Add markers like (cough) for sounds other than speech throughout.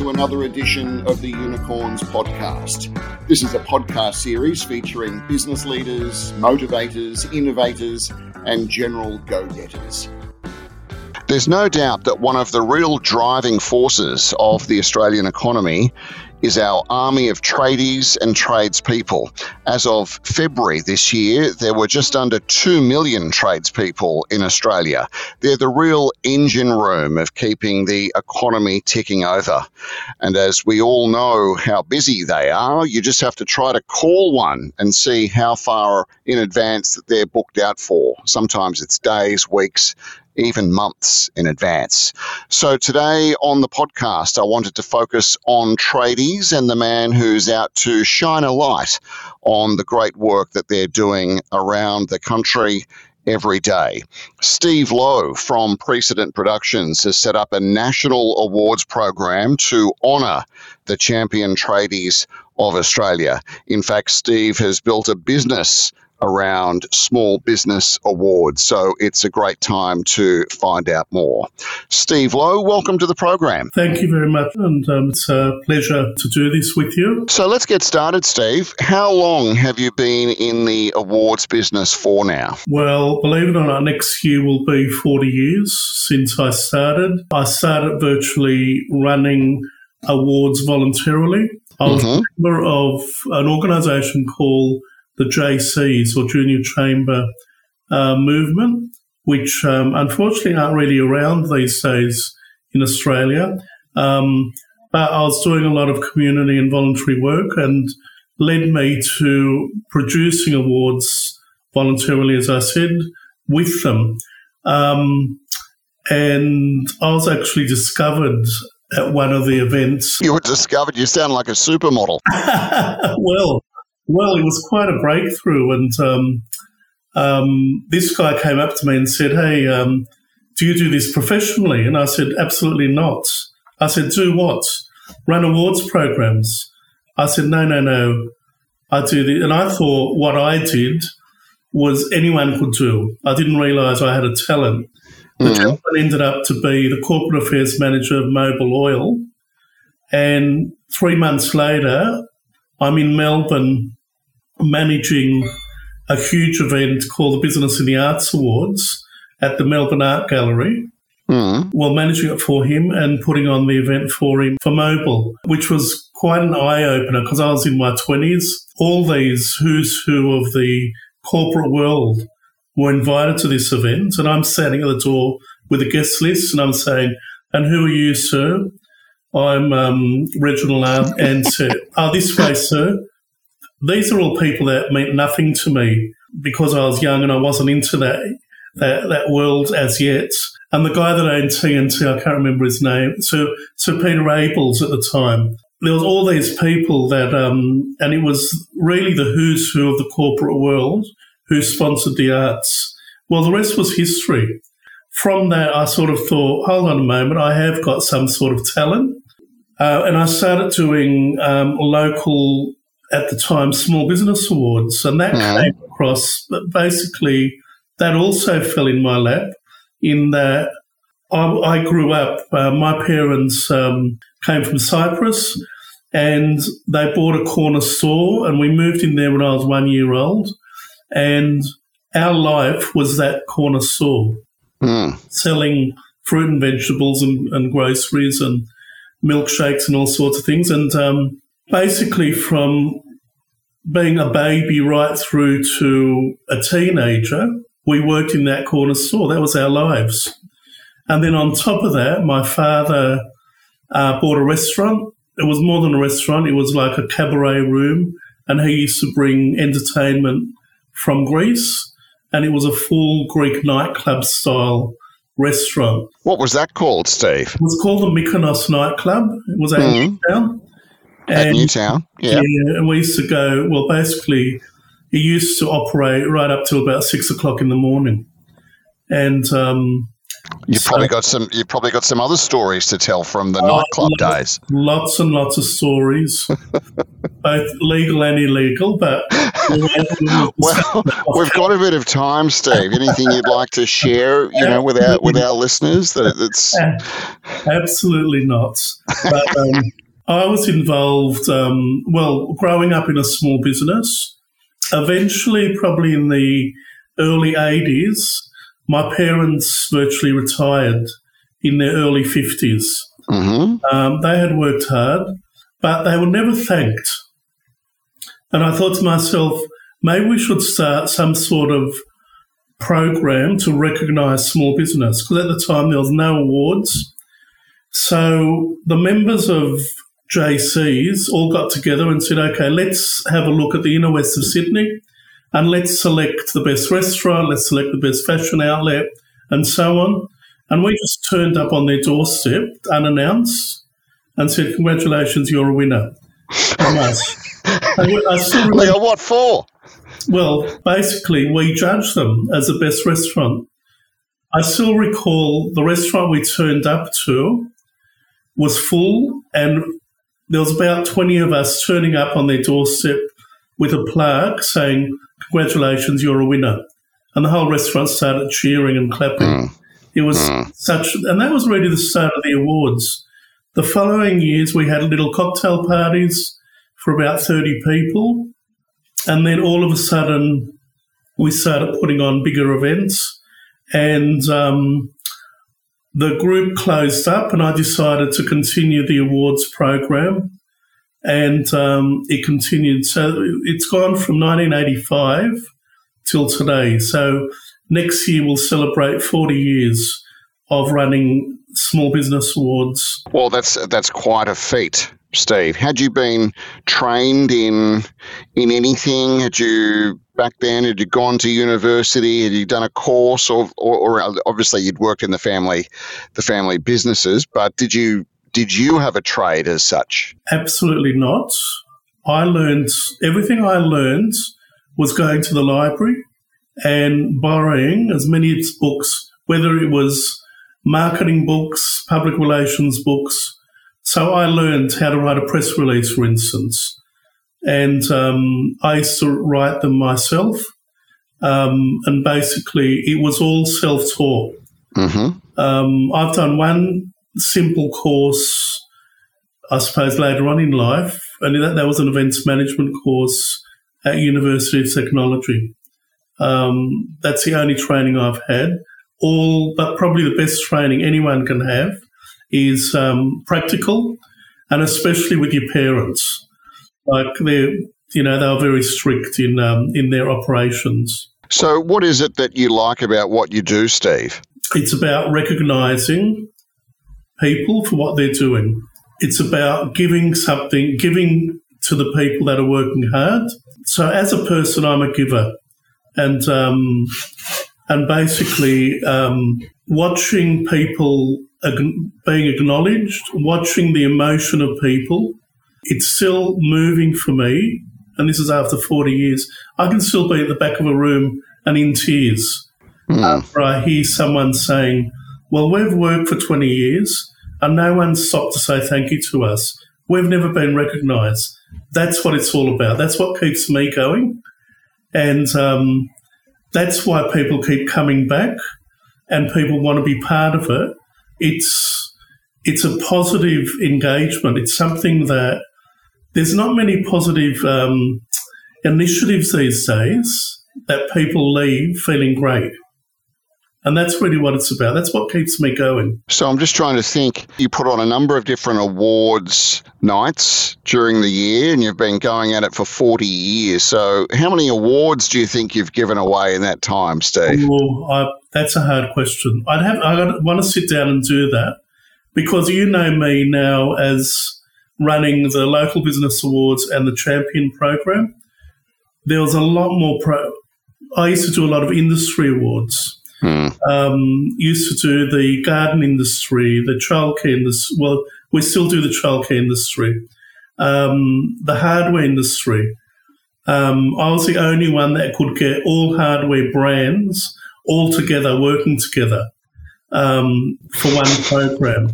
to another edition of the Unicorns podcast. This is a podcast series featuring business leaders, motivators, innovators, and general go getters. There's no doubt that one of the real driving forces of the Australian economy is our army of tradies and tradespeople. As of February this year, there were just under 2 million tradespeople in Australia. They're the real engine room of keeping the economy ticking over. And as we all know how busy they are, you just have to try to call one and see how far in advance that they're booked out for. Sometimes it's days, weeks, even months in advance. So today on the podcast, I wanted to focus on tradies and the man who's out to shine a light on the great work that they're doing around the country every day. Steve Loe from Precedent Productions has set up a national awards program to honour the champion tradies of Australia. In fact, Steve has built a business around small business awards. So it's a great time to find out more. Steve Loe, welcome to the program. Thank you very much. And um, it's a pleasure to do this with you. So let's get started, Steve. How long have you been in the awards business for now? Well, believe it or not, next year will be 40 years since I started. I started virtually running awards voluntarily. I was mm-hmm. a member of an organisation called the JCs or Junior Chamber uh, movement, which um, unfortunately aren't really around these days in Australia. Um, but I was doing a lot of community and voluntary work and led me to producing awards voluntarily, as I said, with them. Um, and I was actually discovered at one of the events. You were discovered. You sound like a supermodel. (laughs) well, well, it was quite a breakthrough. And um, um, this guy came up to me and said, Hey, um, do you do this professionally? And I said, Absolutely not. I said, Do what? Run awards programs. I said, No, no, no. I do this. And I thought what I did was anyone could do. I didn't realize I had a talent. The mm-hmm. gentleman ended up to be the corporate affairs manager of Mobil Oil. And three months later, I'm in Melbourne managing a huge event called the Business in the Arts Awards at the Melbourne Art Gallery. Mm. Well, managing it for him and putting on the event for him for Mobil, which was quite an eye opener because I was in my 20s. All these who's who of the corporate world were invited to this event, and I'm standing at the door with a guest list and I'm saying, And who are you, sir? I'm um, Reginald and sir. (laughs) Oh, this way, sir. These are all people that meant nothing to me because I was young and I wasn't into that that, that world as yet. And the guy that owned TNT, I can't remember his name, Sir, Sir Peter Abeles at the time. There was all these people that, um, and it was really the who's who of the corporate world who sponsored the arts. Well, the rest was history. From that, I sort of thought, hold on a moment, I have got some sort of talent. Uh, and I started doing um, local at the time Small Business Awards, and that mm. came across. But basically, that also fell in my lap. In that I, I grew up, uh, my parents um, came from Cyprus, and they bought a corner store, and we moved in there when I was one year old, and our life was that corner store, mm. selling fruit and vegetables and, and groceries and milkshakes and all sorts of things. And um, basically from being a baby right through to a teenager, we worked in that corner store. That was our lives. And then on top of that, my father uh, bought a restaurant. It was more than a restaurant, it was like a cabaret room. And he used to bring entertainment from Greece. And it was a full Greek nightclub style restaurant. What was that called, Steve? It was called the Mykonos nightclub. It was at mm. Newtown. At and, Newtown, yeah. yeah. And we used to go, well, basically, it used to operate right up to about six o'clock in the morning. And um, you so, probably got some. You've probably got some other stories to tell from the oh, nightclub lots, days. Lots and lots of stories. (laughs) both legal and illegal, but. (laughs) well, we've got a bit of time, Steve. Anything you'd like to share, you know, with our with our listeners? That it's (laughs) absolutely not. But, um, I was involved. Um, well, growing up in a small business, eventually, probably in the early '80s, my parents virtually retired in their early 50s. Mm-hmm. Um, they had worked hard, but they were never thanked. And I thought to myself, maybe we should start some sort of program to recognise small business because at the time there was no awards. So the members of JCs all got together and said, okay, let's have a look at the inner west of Sydney and let's select the best restaurant, let's select the best fashion outlet, and so on. And we just turned up on their doorstep unannounced and said, Congratulations, you're a winner. From us. Leo, what for? Well, basically, we judged them as the best restaurant. I still recall the restaurant we turned up to was full, and there was about 20 of us turning up on their doorstep with a plaque saying, Congratulations, you're a winner. And the whole restaurant started cheering and clapping. Mm. It was mm. such, and that was really the start of the awards. The following years, we had little cocktail parties for about 30 people. And then all of a sudden, we started putting on bigger events. And um, the group closed up, and I decided to continue the awards program. And um, it continued. So it's gone from 1985 till today. So next year we'll celebrate 40 years of running small business awards. Well, that's that's quite a feat, Steve. Had you been trained in in anything? Had you back then? Had you gone to university? Had you done a course, or, or, or obviously you'd worked in the family the family businesses? But did you did you have a trade as such? Absolutely not. I learned everything I learned was going to the library and borrowing as many books, whether it was marketing books, public relations books. So I learned how to write a press release, for instance. And um, I used to write them myself. Um, and basically, it was all self taught. Mm-hmm. Um, I've done one simple course, I suppose, later on in life, and that, that was an events management course at University of Technology. Um, that's the only training I've had. All, but probably the best training anyone can have is um, practical, and especially with your parents. Like they're, you know, they're very strict in um, in their operations. So, what is it that you like about what you do, Steve? It's about recognising people for what they're doing. It's about giving something, giving to the people that are working hard. So, as a person, I'm a giver and um, and basically um, watching people being acknowledged, watching the emotion of people. It's still moving for me, and this is after 40 years. I can still be at the back of a room and in tears mm. after I hear someone saying, Well, we've worked for 20 years and no one stopped to say thank you to us. We've never been recognised. That's what it's all about. That's what keeps me going. And um, that's why people keep coming back and people want to be part of it. It's it's a positive engagement. It's something that there's not many positive um, initiatives these days that people leave feeling great. And that's really what it's about. That's what keeps me going. So I'm just trying to think. You put on a number of different awards nights during the year, and you've been going at it for 40 years. So how many awards do you think you've given away in that time, Steve? Well, I, that's a hard question. I'd have I want to sit down and do that because you know me now as running the local business awards and the champion program. There was a lot more pro. I used to do a lot of industry awards Mm. Um, used to do the garden industry, the childcare industry. Well, we still do the childcare industry, um, the hardware industry. Um, I was the only one that could get all hardware brands all together, working together um, for one program.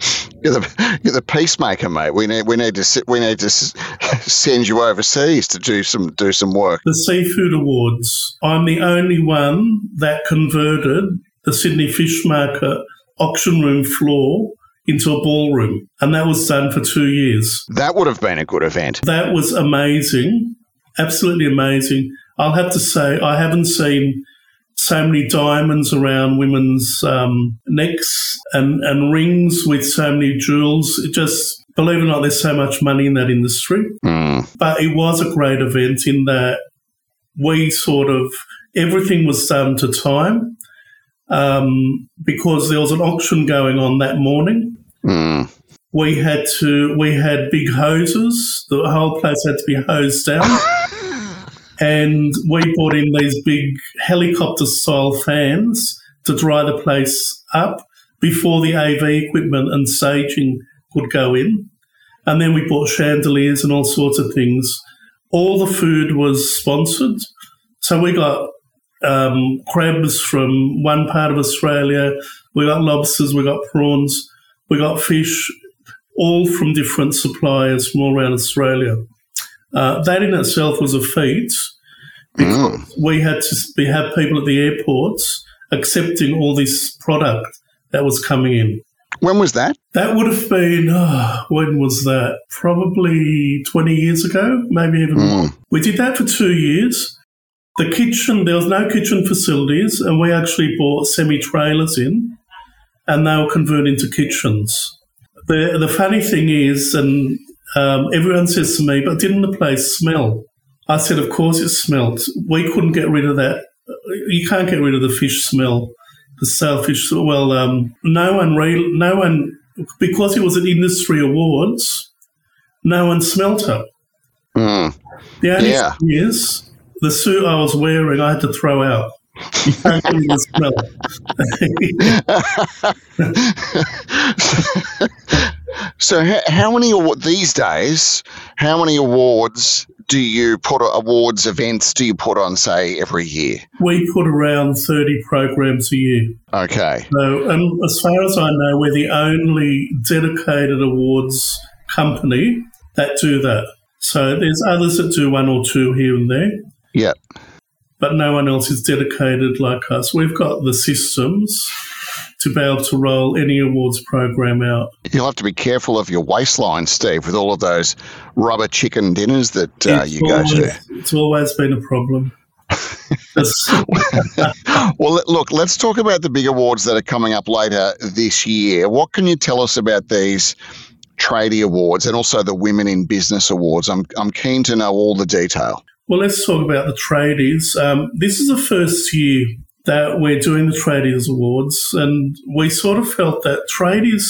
(laughs) You're the, you're the peacemaker, mate. We need we need to we need to (laughs) send you overseas to do some do some work. The Seafood Awards. I'm the only one that converted the Sydney Fish Market auction room floor into a ballroom, and that was done for two years. That would have been a good event. That was amazing, absolutely amazing. I'll have to say I haven't seen so many diamonds around women's um, necks and, and rings with so many jewels. It just, believe it or not, there's so much money in that industry. Mm. But it was a great event in that we sort of, everything was done to time um, because there was an auction going on that morning. Mm. We had to, we had big hoses. The whole place had to be hosed down. (laughs) and we brought in these big helicopter style fans to dry the place up before the AV equipment and staging could go in. And then we bought chandeliers and all sorts of things. All the food was sponsored. So we got um, crabs from one part of Australia, we got lobsters, we got prawns, we got fish, all from different suppliers from all around Australia. Uh, that in itself was a feat because mm. we had to we have people at the airports accepting all this product that was coming in. When was that? That would have been, oh, when was that? Probably 20 years ago, maybe even mm. more. We did that for two years. The kitchen, there was no kitchen facilities, and we actually bought semi trailers in, and they were converted into kitchens. The, the funny thing is, and um, everyone says to me, but didn't the place smell? I said, of course it smelled. We couldn't get rid of that. You can't get rid of the fish smell, the sailfish. Well, um, no one, re- no one, because it was an industry awards, no one smelt it. Mm. The only yeah. thing is, the suit I was wearing, I had to throw out. You can't get rid of the smell. (laughs) (laughs) so, how many awards these days? How many awards do you put awards events do you put on say every year? We put around 30 programs a year. Okay. So and as far as i know we're the only dedicated awards company that do that. So there's others that do one or two here and there. Yeah. But no one else is dedicated like us. We've got the systems to be able to roll any awards program out. You'll have to be careful of your waistline, Steve, with all of those rubber chicken dinners that uh, you always, go to. It's always been a problem. (laughs) (laughs) well, look, let's talk about the big awards that are coming up later this year. What can you tell us about these tradie awards and also the Women in Business awards? I'm, I'm keen to know all the detail. Well, let's talk about the tradies. Um, this is the first year that we're doing the Tradies Awards, and we sort of felt that tradies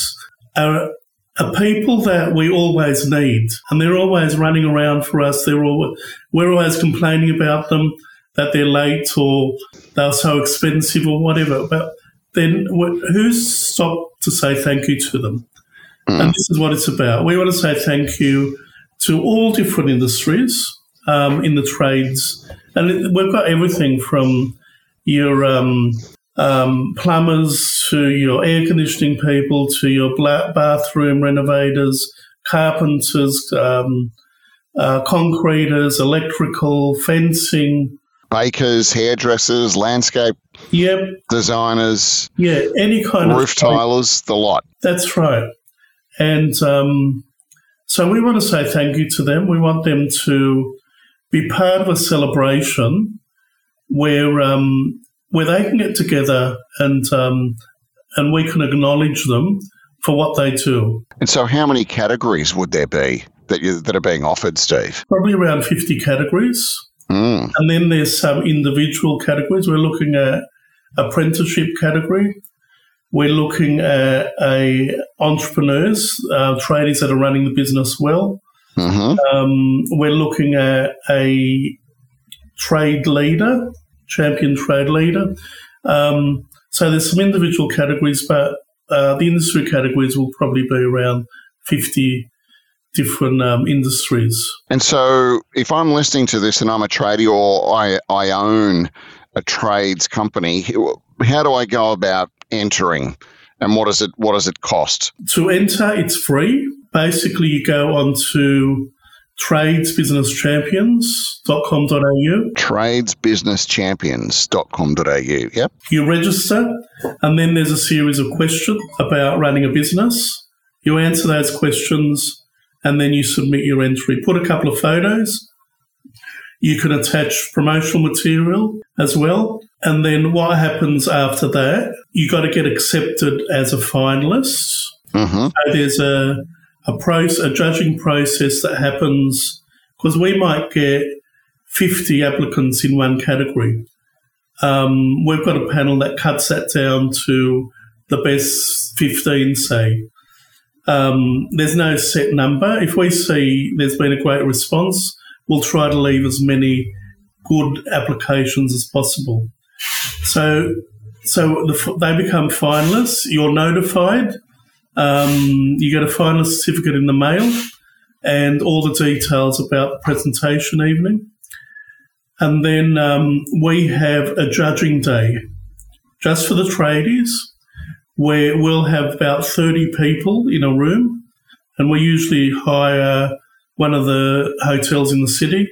are are people that we always need, and they're always running around for us. They're all, we're always complaining about them that they're late or they're so expensive or whatever. But then, who's stopped to say thank you to them? Mm. And this is what it's about. We want to say thank you to all different industries um, in the trades, and we've got everything from your um, um, plumbers to your air conditioning people to your bathroom renovators, carpenters, um, uh, concreters, electrical, fencing, bakers, hairdressers, landscape yep. designers, yeah, any kind roof of tilers, the lot. That's right, and um, so we want to say thank you to them. We want them to be part of a celebration where um, where they can get together and um, and we can acknowledge them for what they do. And so, how many categories would there be that you, that are being offered, Steve? Probably around fifty categories. Mm. And then there's some individual categories. We're looking at apprenticeship category. We're looking at a entrepreneurs, uh, tradies that are running the business well. Mm-hmm. Um, we're looking at a trade leader, champion trade leader. Um, so there's some individual categories, but uh, the industry categories will probably be around 50 different um, industries. And so if I'm listening to this and I'm a tradie or I, I own a trades company, how do I go about entering And what does it what does it cost? To enter, it's free. Basically, you go on to tradesbusinesschampions.com.au. Tradesbusinesschampions.com.au. Yep. You register, and then there's a series of questions about running a business. You answer those questions, and then you submit your entry. Put a couple of photos. You can attach promotional material as well. And then what happens after that? You got to get accepted as a finalist. Mm-hmm. So there's a a, process, a judging process that happens because we might get 50 applicants in one category. Um, we've got a panel that cuts that down to the best 15, say. Um, there's no set number. If we see there's been a great response, we'll try to leave as many good applications as possible. So, so the, they become finalists. You're notified. Um, you get a final certificate in the mail and all the details about the presentation evening. And then um, we have a judging day just for the tradies where we'll have about 30 people in a room and we usually hire one of the hotels in the city.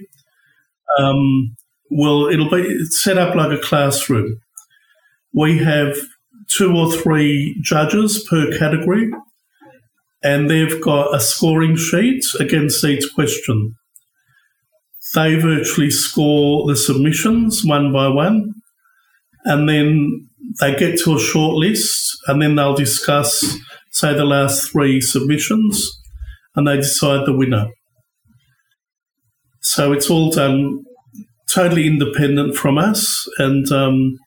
Um, well, it'll be set up like a classroom. We have two or three judges per category, and they've got a scoring sheet against each question. They virtually score the submissions one by one, and then they get to a short list, and then they'll discuss, say, the last three submissions, and they decide the winner. So it's all done totally independent from us, and um,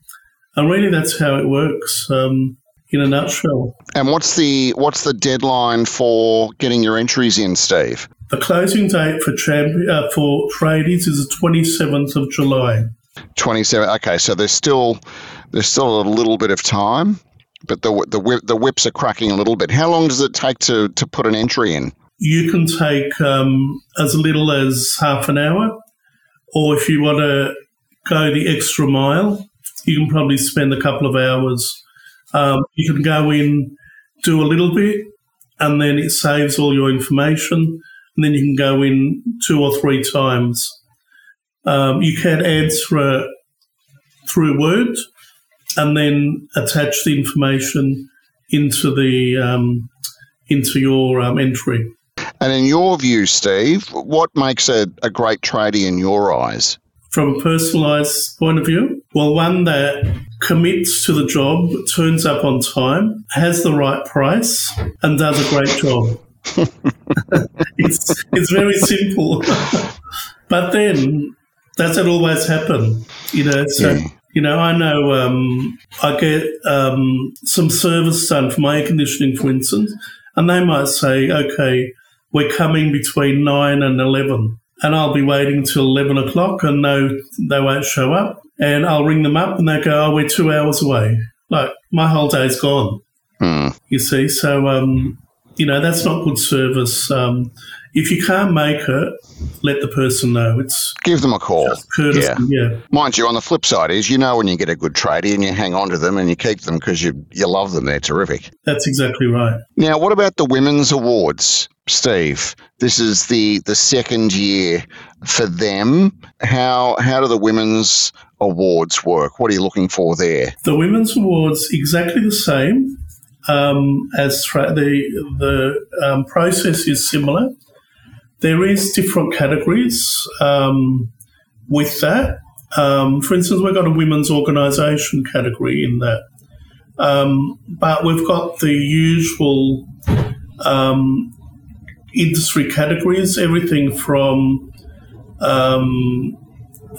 and really, that's how it works um, in a nutshell. And what's the what's the deadline for getting your entries in, Steve? The closing date for champion, uh, for tradies is the twenty seventh of July. Twenty seven. Okay, so there's still there's still a little bit of time, but the the whip, the whips are cracking a little bit. How long does it take to to put an entry in? You can take um, as little as half an hour, or if you want to go the extra mile, you can probably spend a couple of hours. Um, you can go in, do a little bit, and then it saves all your information. And then you can go in two or three times. Um, you can answer it through Word and then attach the information into the um, into your um, entry. And in your view, Steve, what makes a, a great tradie in your eyes? From a personalised point of view? Well, one that commits to the job, turns up on time, has the right price, and does a great job. (laughs) it's it's very simple. (laughs) but then does it always happen? You know, so yeah. you know, I know um, I get um, some service done for my air conditioning, for instance, and they might say, "Okay, we're coming between nine and 11 and I'll be waiting till 11 o'clock and no, they won't show up. And I'll ring them up and they go, oh, we're two hours away. Like, my whole day's gone. Mm. You see? So, um, you know, that's not good service. Um, if you can't make it, let the person know. It's give them a call. Courtesy, yeah. yeah. Mind you, on the flip side is you know when you get a good tradie and you hang on to them and you keep them because you you love them. They're terrific. That's exactly right. Now, what about the women's awards, Steve? This is the the second year for them. How how do the women's awards work? What are you looking for there? The women's awards exactly the same um, as tra- the the um, process is similar. There is different categories um, with that. Um, for instance, we've got a women's organisation category in that, um, but we've got the usual um, industry categories, everything from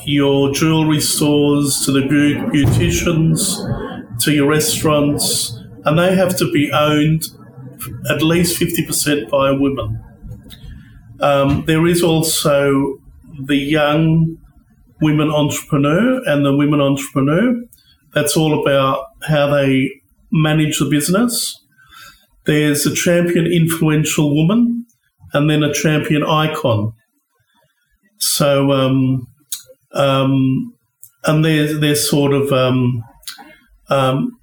your jewelry stores to the beauticians to your restaurants and they have to be owned at least 50% by a woman. Um, there is also the young women entrepreneur and the women entrepreneur. That's all about how they manage the business. There's a champion influential woman and then a champion icon. So, um, um, and they're, they're sort of um, um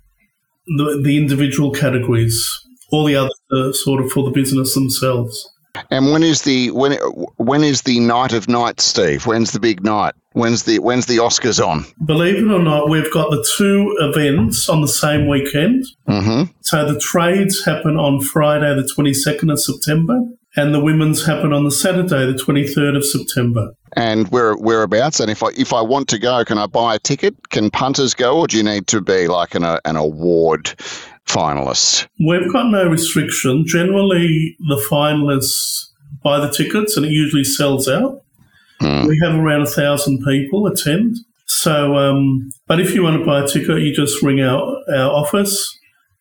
the, the individual categories. All the others are sort of for the business themselves. And when is the when when is the night of nights, Steve? When's the big night? When's the when's the Oscars on? Believe it or not, we've got the two events on the same weekend. Mm-hmm. So the trades happen on Friday, the twenty second of September, and the women's happen on the Saturday, the twenty third of September. And where whereabouts? And if I if I want to go, can I buy a ticket? Can punters go, or do you need to be like an an award finalist? We've got no restriction. Generally, the finalists buy the tickets, and it usually sells out. Mm. We have around a thousand people attend. So, um, but if you want to buy a ticket, you just ring our, our office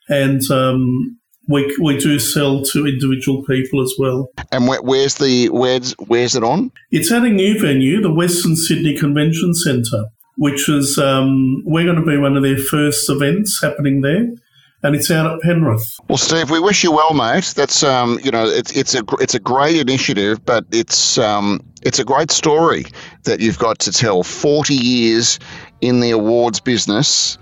and um, we, we do sell to individual people as well. And where, where's the where's where's it on? It's at a new venue, the Western Sydney Convention Centre, which is um, we're going to be one of their first events happening there and it's out at Penrith. Well, Steve, we wish you well, mate. That's um, you know, it's it's a it's a great initiative, but it's um, it's a great story that you've got to tell. Forty years in the awards business.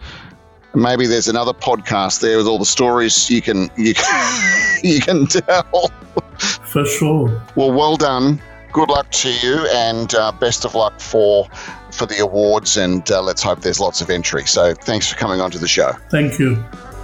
Maybe there's another podcast there with all the stories you can you can, (laughs) you can tell. For sure. Well, well done. Good luck to you, and uh, best of luck for for the awards. And uh, let's hope there's lots of entry. So, thanks for coming on to the show. Thank you. Thank you.